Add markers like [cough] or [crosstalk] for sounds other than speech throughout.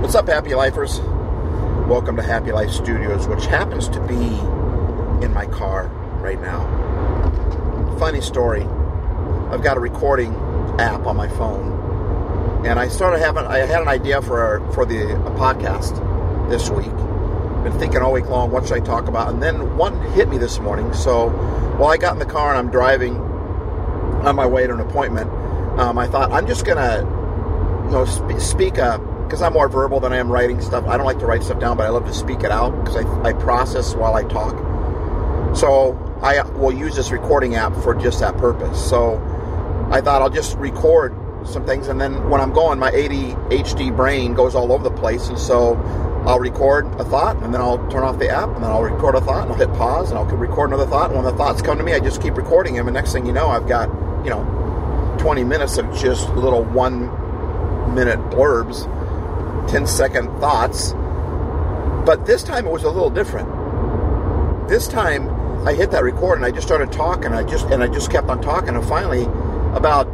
What's up, Happy Lifers? Welcome to Happy Life Studios, which happens to be in my car right now. Funny story. I've got a recording app on my phone, and I started having. I had an idea for for the podcast this week. Been thinking all week long, what should I talk about? And then one hit me this morning. So while I got in the car and I'm driving on my way to an appointment, um, I thought I'm just gonna, you know, sp- speak up because I'm more verbal than I am writing stuff. I don't like to write stuff down, but I love to speak it out because I, I process while I talk. So I will use this recording app for just that purpose. So I thought I'll just record some things, and then when I'm going, my ADHD brain goes all over the place, and so I'll record a thought, and then I'll turn off the app, and then I'll record a thought, and I'll hit pause, and I'll record another thought. And when the thoughts come to me, I just keep recording them, and next thing you know, I've got you know 20 minutes of just little one minute blurbs 10 second thoughts. But this time it was a little different. This time I hit that record and I just started talking. I just and I just kept on talking. And finally, about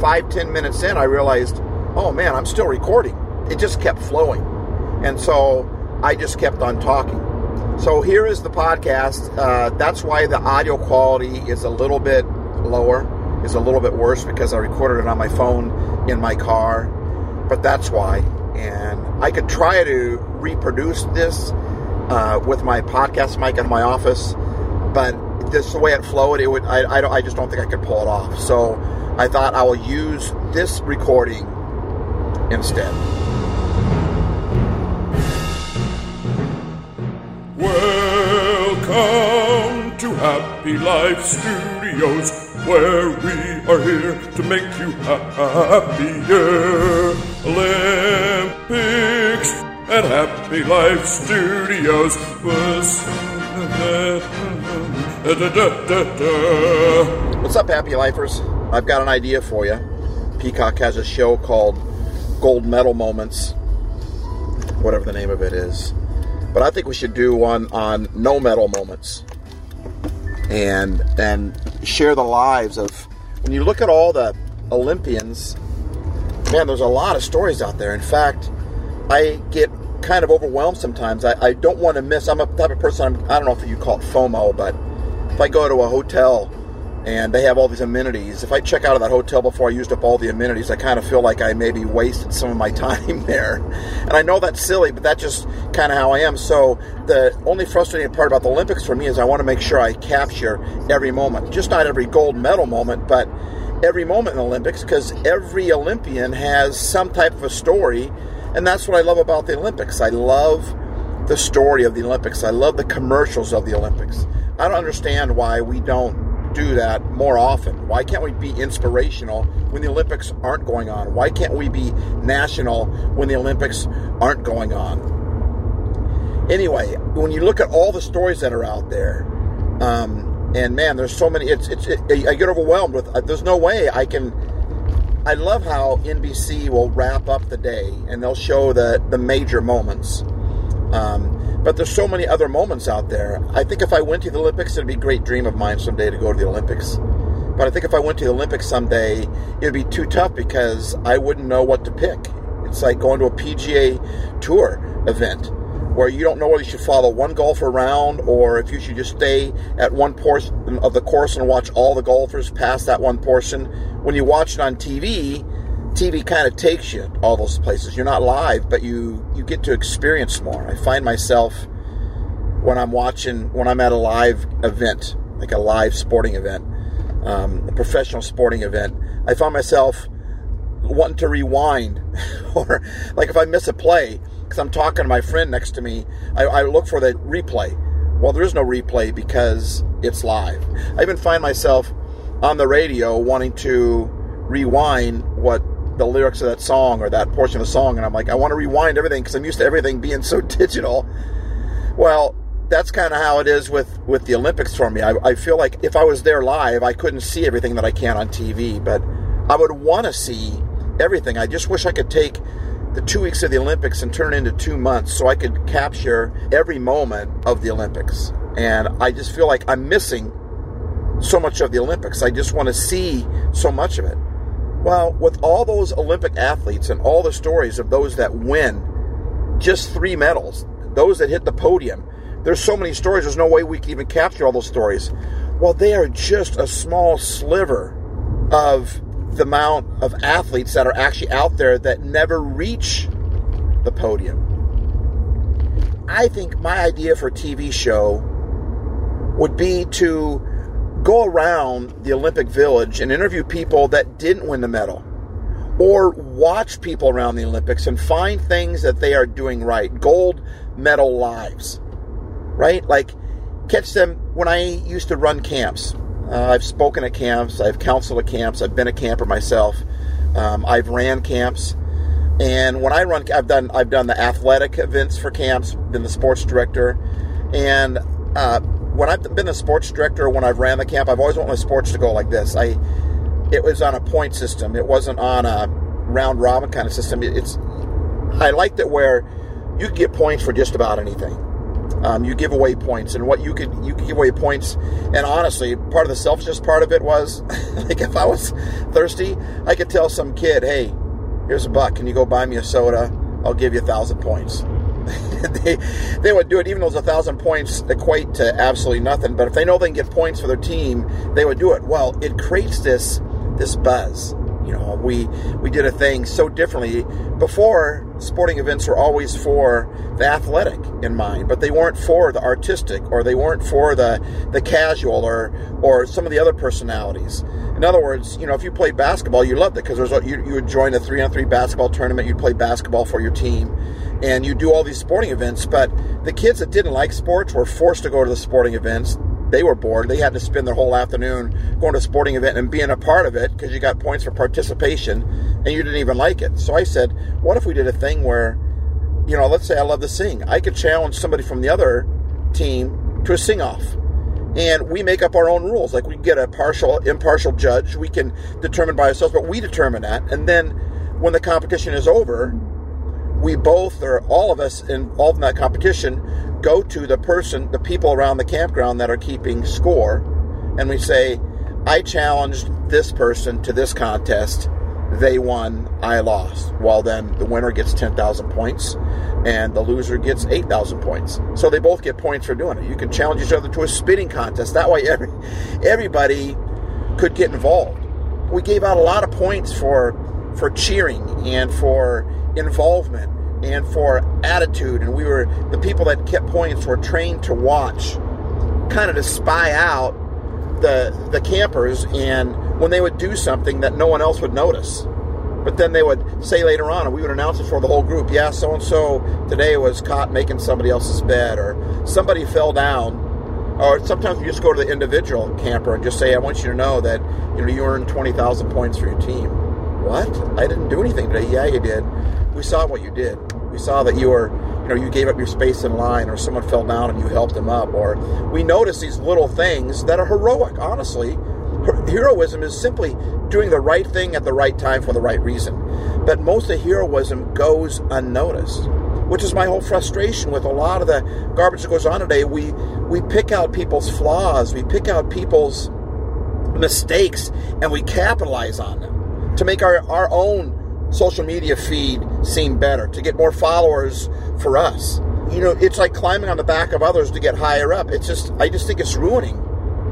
five ten minutes in, I realized, oh man, I'm still recording. It just kept flowing, and so I just kept on talking. So here is the podcast. Uh, that's why the audio quality is a little bit lower, is a little bit worse because I recorded it on my phone in my car. But that's why and I could try to reproduce this uh, with my podcast mic in my office, but just the way it flowed, it would I, I, I just don't think I could pull it off. So I thought I will use this recording instead. Welcome to Happy Life Studios, where we are here to make you happier. Olympics at Happy Life Studios. What's up, Happy Lifers? I've got an idea for you. Peacock has a show called Gold Medal Moments, whatever the name of it is. But I think we should do one on no medal moments and and share the lives of when you look at all the Olympians, man, there's a lot of stories out there. In fact, I get kind of overwhelmed sometimes. I, I don't want to miss. I'm a type of person. I'm, I don't know if you call it FOMO, but if I go to a hotel and they have all these amenities, if I check out of that hotel before I used up all the amenities, I kind of feel like I maybe wasted some of my [laughs] time there. And I know that's silly, but that's just kind of how I am. So the only frustrating part about the Olympics for me is I want to make sure I capture every moment, just not every gold medal moment, but every moment in the Olympics, because every Olympian has some type of a story, and that's what I love about the Olympics. I love the story of the Olympics. I love the commercials of the Olympics. I don't understand why we don't do that more often? Why can't we be inspirational when the Olympics aren't going on? Why can't we be national when the Olympics aren't going on? Anyway, when you look at all the stories that are out there, um, and man, there's so many. It's it's. It, I get overwhelmed with. Uh, there's no way I can. I love how NBC will wrap up the day and they'll show the the major moments. Um, but there's so many other moments out there. I think if I went to the Olympics, it'd be a great dream of mine someday to go to the Olympics. But I think if I went to the Olympics someday, it'd be too tough because I wouldn't know what to pick. It's like going to a PGA Tour event where you don't know whether you should follow one golfer around or if you should just stay at one portion of the course and watch all the golfers pass that one portion. When you watch it on TV, TV kind of takes you all those places. You're not live, but you you get to experience more. I find myself when I'm watching when I'm at a live event, like a live sporting event, um, a professional sporting event, I find myself wanting to rewind, [laughs] or like if I miss a play because I'm talking to my friend next to me, I, I look for the replay. Well, there is no replay because it's live. I even find myself on the radio wanting to rewind what the lyrics of that song or that portion of the song, and I'm like, I want to rewind everything because I'm used to everything being so [laughs] digital. Well, that's kind of how it is with with the Olympics for me. I, I feel like if I was there live, I couldn't see everything that I can on TV, but I would want to see everything. I just wish I could take the two weeks of the Olympics and turn into two months so I could capture every moment of the Olympics. And I just feel like I'm missing so much of the Olympics. I just want to see so much of it. Well, with all those Olympic athletes and all the stories of those that win just three medals, those that hit the podium. There's so many stories, there's no way we can even capture all those stories. Well, they are just a small sliver of the amount of athletes that are actually out there that never reach the podium. I think my idea for a TV show would be to go around the Olympic Village and interview people that didn't win the medal or watch people around the Olympics and find things that they are doing right. Gold medal lives, right? Like catch them when I used to run camps. Uh, I've spoken at camps, I've counseled at camps, I've been a camper myself. Um, I've ran camps, and when I run, I've done I've done the athletic events for camps, been the sports director, and uh, when I've been the sports director, when I've ran the camp, I've always wanted my sports to go like this. I it was on a point system. It wasn't on a round robin kind of system. It's I liked it where you could get points for just about anything. Um, you give away points, and what you could you could give away points. And honestly, part of the selfishness part of it was [laughs] like if I was thirsty, I could tell some kid, "Hey, here's a buck. Can you go buy me a soda? I'll give you a thousand points." [laughs] they they would do it even though a thousand points equate to absolutely nothing. But if they know they can get points for their team, they would do it. Well, it creates this this buzz. You know, we we did a thing so differently. Before, sporting events were always for the athletic in mind, but they weren't for the artistic or they weren't for the the casual or or some of the other personalities. In other words, you know, if you played basketball, you loved it because there's a, you, you would join a three on three basketball tournament. You'd play basketball for your team, and you do all these sporting events. But the kids that didn't like sports were forced to go to the sporting events they were bored. They had to spend their whole afternoon going to a sporting event and being a part of it because you got points for participation and you didn't even like it. So I said, what if we did a thing where, you know, let's say I love to sing. I could challenge somebody from the other team to a sing off. And we make up our own rules. Like we get a partial, impartial judge. We can determine by ourselves, but we determine that. And then when the competition is over, we both, or all of us involved in that competition, go to the person, the people around the campground that are keeping score, and we say, I challenged this person to this contest. They won, I lost. Well, then the winner gets 10,000 points and the loser gets 8,000 points. So they both get points for doing it. You can challenge each other to a spitting contest. That way, every, everybody could get involved. We gave out a lot of points for for cheering and for involvement and for attitude. And we were the people that kept points were trained to watch, kind of to spy out the the campers, and when they would do something that no one else would notice. But then they would say later on, and we would announce it for the whole group. Yeah, so and so today was caught making somebody else's bed, or somebody fell down. Or sometimes we just go to the individual camper and just say, "I want you to know that you know you earned twenty thousand points for your team." What? I didn't do anything today. Yeah, you did. We saw what you did. We saw that you were, you know, you gave up your space in line, or someone fell down and you helped them up, or we notice these little things that are heroic. Honestly, heroism is simply doing the right thing at the right time for the right reason. But most of heroism goes unnoticed, which is my whole frustration with a lot of the garbage that goes on today. We we pick out people's flaws, we pick out people's mistakes, and we capitalize on them to make our, our own social media feed seem better, to get more followers for us. You know, it's like climbing on the back of others to get higher up. It's just, I just think it's ruining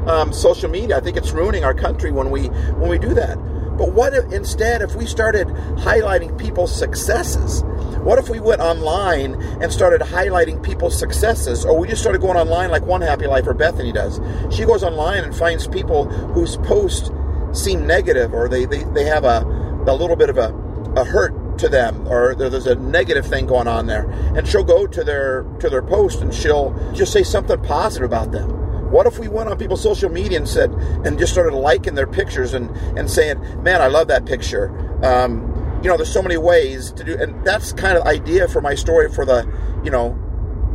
um, social media. I think it's ruining our country when we when we do that. But what if instead, if we started highlighting people's successes? What if we went online and started highlighting people's successes? Or we just started going online like One Happy Life or Bethany does. She goes online and finds people whose posts seem negative or they, they, they have a, a little bit of a, a hurt to them or there's a negative thing going on there. And she'll go to their to their post and she'll just say something positive about them. What if we went on people's social media and said and just started liking their pictures and and saying man i love that picture. Um, you know there's so many ways to do and that's kind of idea for my story for the you know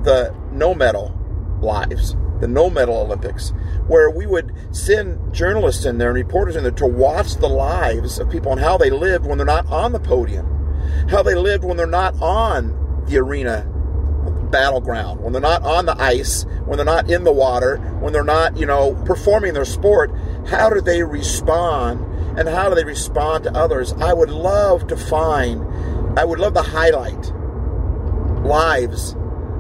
the no medal lives the no medal Olympics, where we would send journalists in there and reporters in there to watch the lives of people and how they lived when they're not on the podium, how they lived when they're not on the arena battleground, when they're not on the ice, when they're not in the water, when they're not, you know, performing their sport. How do they respond and how do they respond to others? I would love to find, I would love to highlight lives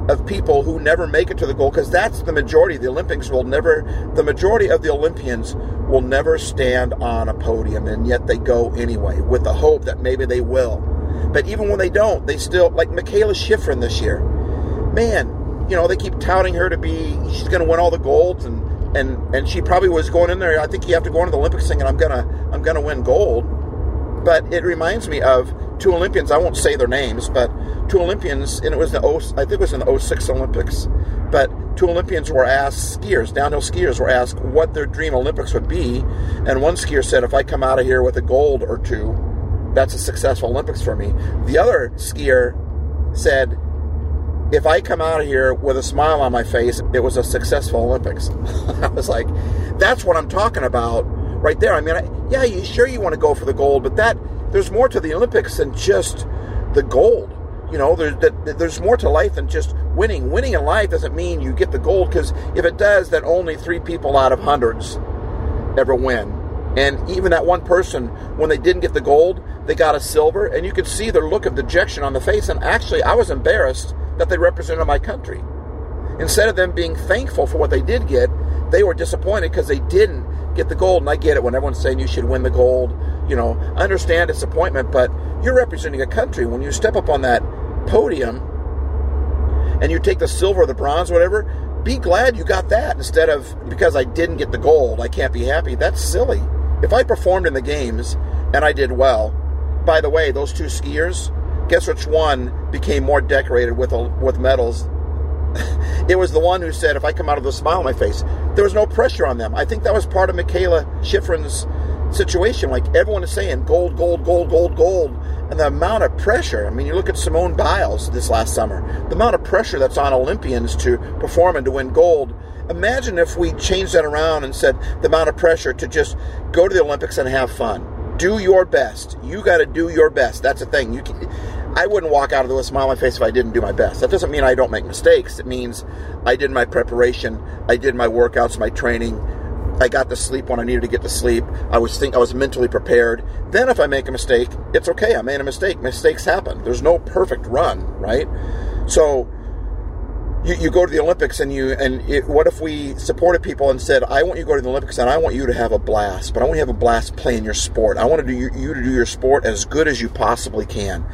of people who never make it to the goal because that's the majority. The Olympics will never, the majority of the Olympians will never stand on a podium, and yet they go anyway with the hope that maybe they will. But even when they don't, they still, like Mikaela Shiffrin this year, man, you know, they keep touting her to be, she's going to win all the golds, and, and, and she probably was going in there. I think you have to go into the Olympics thing, and I'm to, I'm to win gold. But it reminds me of two Olympians. I won't say their names, but two Olympians, and it was the o, I think it was in the 06 Olympics. But two Olympians were asked, skiers, downhill skiers, were asked what their dream Olympics would be, and one skier said, "If I come out of here with a gold or two, that's a successful Olympics for me." The other skier said, "If I come out of here with a smile on my face, it was a successful Olympics." [laughs] I was like, "That's what I'm talking about." Right there. I mean, I, yeah, you sure you want to go for the gold, but that there's more to the Olympics than just the gold. You know, there's there's more to life than just winning. Winning in life doesn't mean you get the gold because if it does, then only three people out of hundreds ever win. And even that one person, when they didn't get the gold, they got a silver, and you could see their look of dejection on the face. And actually, I was embarrassed that they represented my country. Instead of them being thankful for what they did get, they were disappointed because they didn't get the gold. And I get it when everyone's saying you should win the gold. You know, understand disappointment, but you're representing a country. When you step up on that podium and you take the silver or the bronze, whatever, be glad you got that instead of because I didn't get the gold, I can't be happy. That's silly. If I performed in the games and I did well, by the way, those two skiers, guess which one became more decorated with uh, with medals [laughs] it was the one who said, if I come out of a smile on my face, there was no pressure on them. I think that was part of Mikaela Shiffrin's situation. Like everyone is saying, gold, gold, gold, gold, gold. And the amount of pressure, I mean, you look at Simone Biles this last summer, the amount of pressure that's on Olympians to perform and to win gold. Imagine if we changed that around and said the amount of pressure to just go to the Olympics and have fun. Do your best. You got to do your best. That's the thing. You can, I wouldn't walk out of there with a smile on my face if I didn't do my best. That doesn't mean I don't make mistakes. It means I did my preparation, I did my workouts, my training. I got to sleep when I needed to get to sleep. I was think I was mentally prepared. Then if I make a mistake, it's okay. I made a mistake. Mistakes happen. There's no perfect run, right? So you, you go to the Olympics and you and it, what if we supported people and said, I want you to go to the Olympics and I want you to have a blast, but I want you to have a blast playing your sport. I want to do you, you to do your sport as good as you possibly can,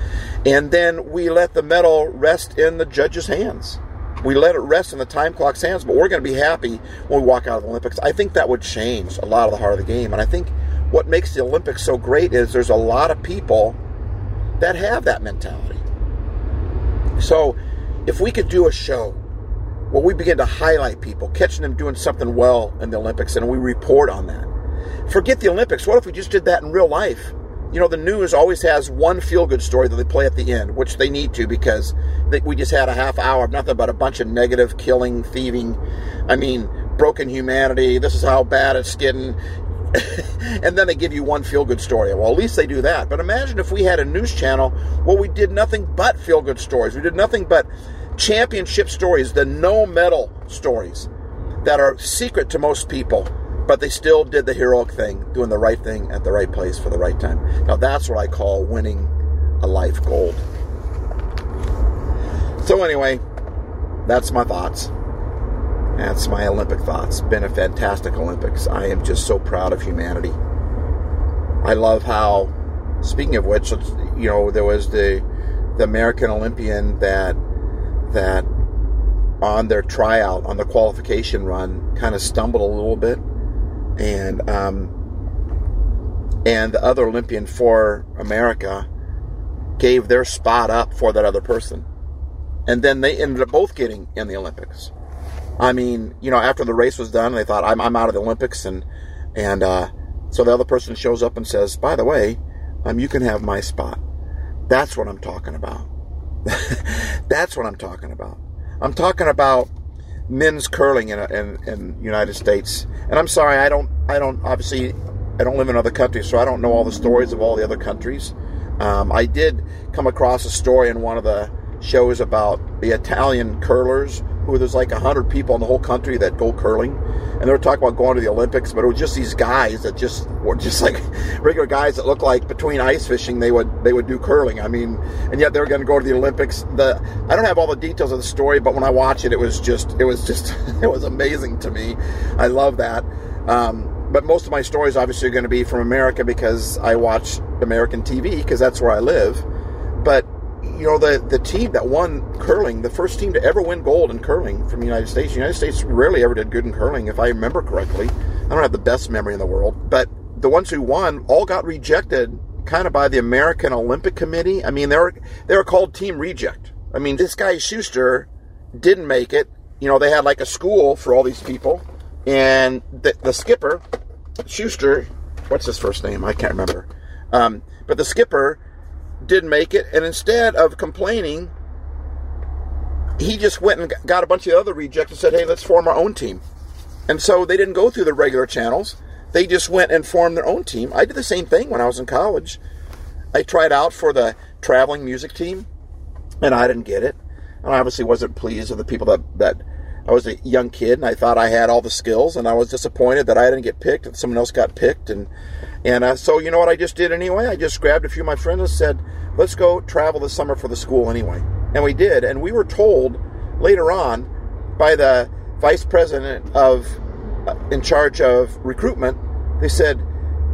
and then we let the medal rest in the judges' hands. We let it rest in the time clock's hands, but we're going to be happy when we walk out of the Olympics. I think that would change a lot of the heart of the game, and I think what makes the Olympics so great is there's a lot of people that have that mentality. So if we could do a show where we begin to highlight people, catching them doing something well in the Olympics, and we report on that. Forget the Olympics. What if we just did that in real life? You know, the news always has one feel good story that they play at the end, which they need to because they, we just had a half hour of nothing but a bunch of negative, killing, thieving. I mean, broken humanity. This is how bad it's getting. [laughs] and then they give you one feel good story. Well, at least they do that. But imagine if we had a news channel where we did nothing but feel good stories. We did nothing but championship stories, the no medal stories that are secret to most people, but they still did the heroic thing, doing the right thing at the right place for the right time. Now, that's what I call winning a life gold. So, anyway, that's my thoughts. That's my Olympic thoughts. Been a fantastic Olympics. I am just so proud of humanity. I love how, speaking of which, you know, there was the the American Olympian that that on their tryout, on the qualification run, kind of stumbled a little bit, and um, and the other Olympian for America gave their spot up for that other person, and then they ended up both getting in the Olympics. I mean, you know, after the race was done, they thought, "I'm, I'm out of the Olympics," and and uh, so the other person shows up and says, "By the way, um, you can have my spot." That's what I'm talking about. [laughs] That's what I'm talking about. I'm talking about men's curling in, in in United States. And I'm sorry, I don't I don't obviously I don't live in other countries, so I don't know all the stories of all the other countries. Um, I did come across a story in one of the shows about the Italian curlers there's like hundred people in the whole country that go curling, and they were talking about going to the Olympics, but it was just these guys that just were just like [laughs] regular guys that looked like between ice fishing they would they would do curling. I mean, and yet they were going to go to the Olympics. The I don't have all the details of the story, but when I watch it, it was just it was just [laughs] it was amazing to me. I love that. Um, but most of my stories obviously are going to be from America because I watch American TV because that's where I live. But you know the the team that won curling, the first team to ever win gold in curling from the United States. The United States rarely ever did good in curling, if I remember correctly. I don't have the best memory in the world, but the ones who won all got rejected, kind of by the American Olympic Committee. I mean, they were they were called Team Reject. I mean, this guy Shuster didn't make it. You know, they had like a school for all these people, and the, the skipper Shuster, what's his first name? I can't remember. Um, but the skipper didn't make it, and instead of complaining, he just went and got a bunch of other rejects and said, "Hey, let's form our own team." And so they didn't go through the regular channels. They just went and formed their own team. I did the same thing when I was in college. I tried out for the traveling music team, and I didn't get it. And I obviously wasn't pleased with the people that that I was a young kid and I thought I had all the skills, and I was disappointed that I didn't get picked and someone else got picked. And and uh, so you know what I just did anyway? I just grabbed a few of my friends and said, "Let's go travel this summer for the school anyway." And we did, and we were told later on by the vice president of uh, in charge of recruitment. They said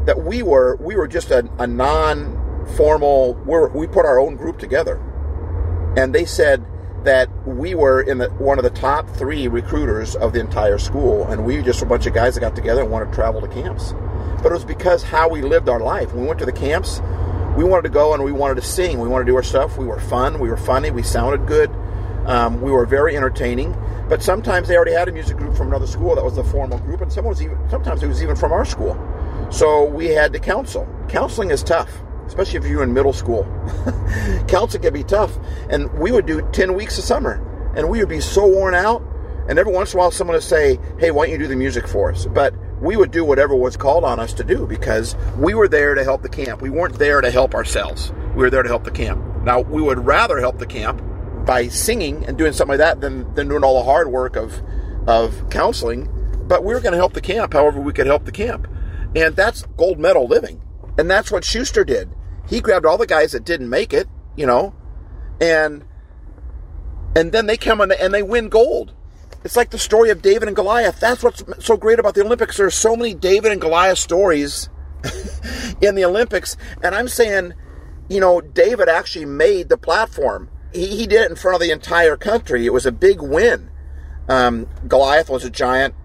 that we were we were just a, a non-formal. We're, we put our own group together, and they said that we were in the, one of the top three recruiters of the entire school, and we just a bunch of guys that got together and wanted to travel to camps. But it was because how we lived our life. When we went to the camps, we wanted to go and we wanted to sing. We wanted to do our stuff. We were fun. We were funny. We sounded good. Um, we were very entertaining. But sometimes they already had a music group from another school that was the formal group, and some was even, sometimes it was even from our school. So we had to counsel. Counseling is tough especially if you're in middle school. [laughs] Counseling can be tough. And we would do 10 weeks of summer, and we would be so worn out. And every once in a while, someone would say, Hey, why don't you do the music for us? But we would do whatever was called on us to do because we were there to help the camp. We weren't there to help ourselves. We were there to help the camp. Now, we would rather help the camp by singing and doing something like that than, than doing all the hard work of, of counseling. But we were going to help the camp however we could help the camp. And that's gold medal living. And that's what Shuster did he grabbed all the guys that didn't make it, you know, and and then they come and and they win gold. It's like the story of David and Goliath. That's what's so great about the Olympics. There are so many David and Goliath stories [laughs] in the Olympics, and I'm saying, you know, David actually made the platform. He, he did it in front of the entire country. It was a big win. Um, Goliath was a giant,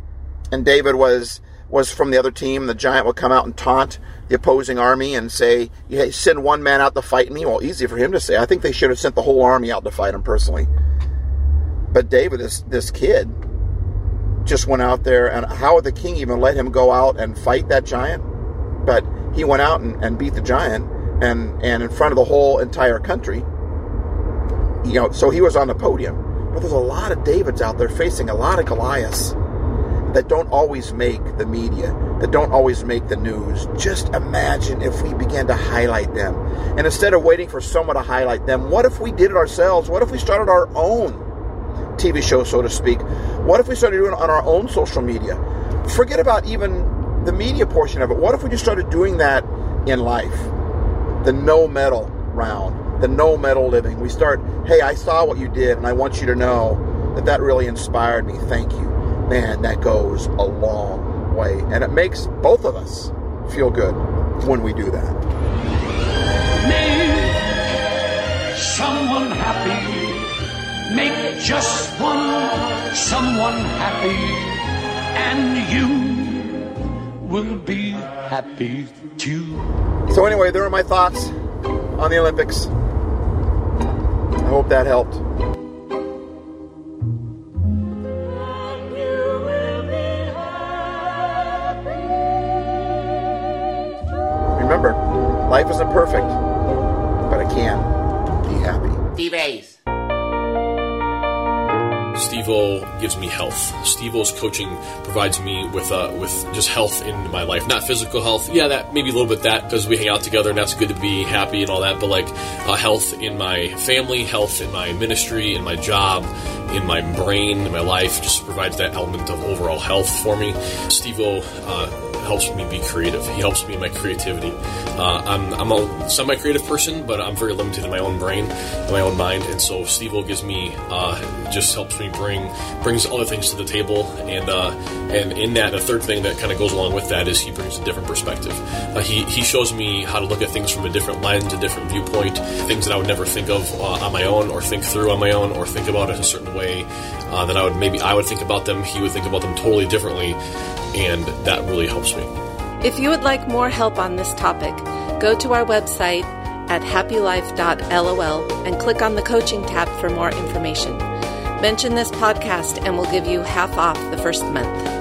and David was was from the other team. The giant would come out and taunt the opposing army and say, hey, send one man out to fight me. Well, easy for him to say. I think they should have sent the whole army out to fight him personally. But David, this, this kid, just went out there, and how would the king even let him go out and fight that giant? But he went out and, and beat the giant, and, and in front of the whole entire country. You know, so he was on the podium. But there's a lot of Davids out there facing a lot of Goliaths that don't always make the media, that don't always make the news. Just imagine if we began to highlight them. And instead of waiting for someone to highlight them, what if we did it ourselves? What if we started our own TV show, so to speak? What if we started doing it on our own social media? Forget about even the media portion of it. What if we just started doing that in life? The no medal round, the no medal living. We start, hey, I saw what you did, and I want you to know that that really inspired me. Thank you man, that goes a long way. And it makes both of us feel good when we do that. Make someone happy. Make just one someone happy. And you will be happy too. So, anyway, there are my thoughts on the Olympics. I hope that helped. Remember, life isn't perfect, but it can be happy. Steve Ace. Steve gives me health. Steve coaching provides me with uh, with just health in my life, not physical health. Yeah, that maybe a little bit that because we hang out together and that's good to be happy and all that. But like uh, health in my family, health in my ministry, in my job, in my brain, in my life, just provides that element of overall health for me. Steve uh, helps me be creative. He helps me in my creativity. Uh, I'm, I'm a semi-creative person, but I'm very limited in my own brain, in my own mind, and so Steve O gives me uh, just helps me bring brings other things to the table, and uh, and in that, a third thing that kind of goes along with that is he brings a different perspective. Uh, he he shows me how to look at things from a different lens, a different viewpoint, things that I would never think of uh, on my own, or think through on my own, or think about in a certain way uh, that I would maybe I would think about them. He would think about them totally differently, and that really helps me. If you would like more help on this topic, go to our website at happylife.lol and click on the coaching tab for more information. Mention this podcast and we'll give you half off the first month.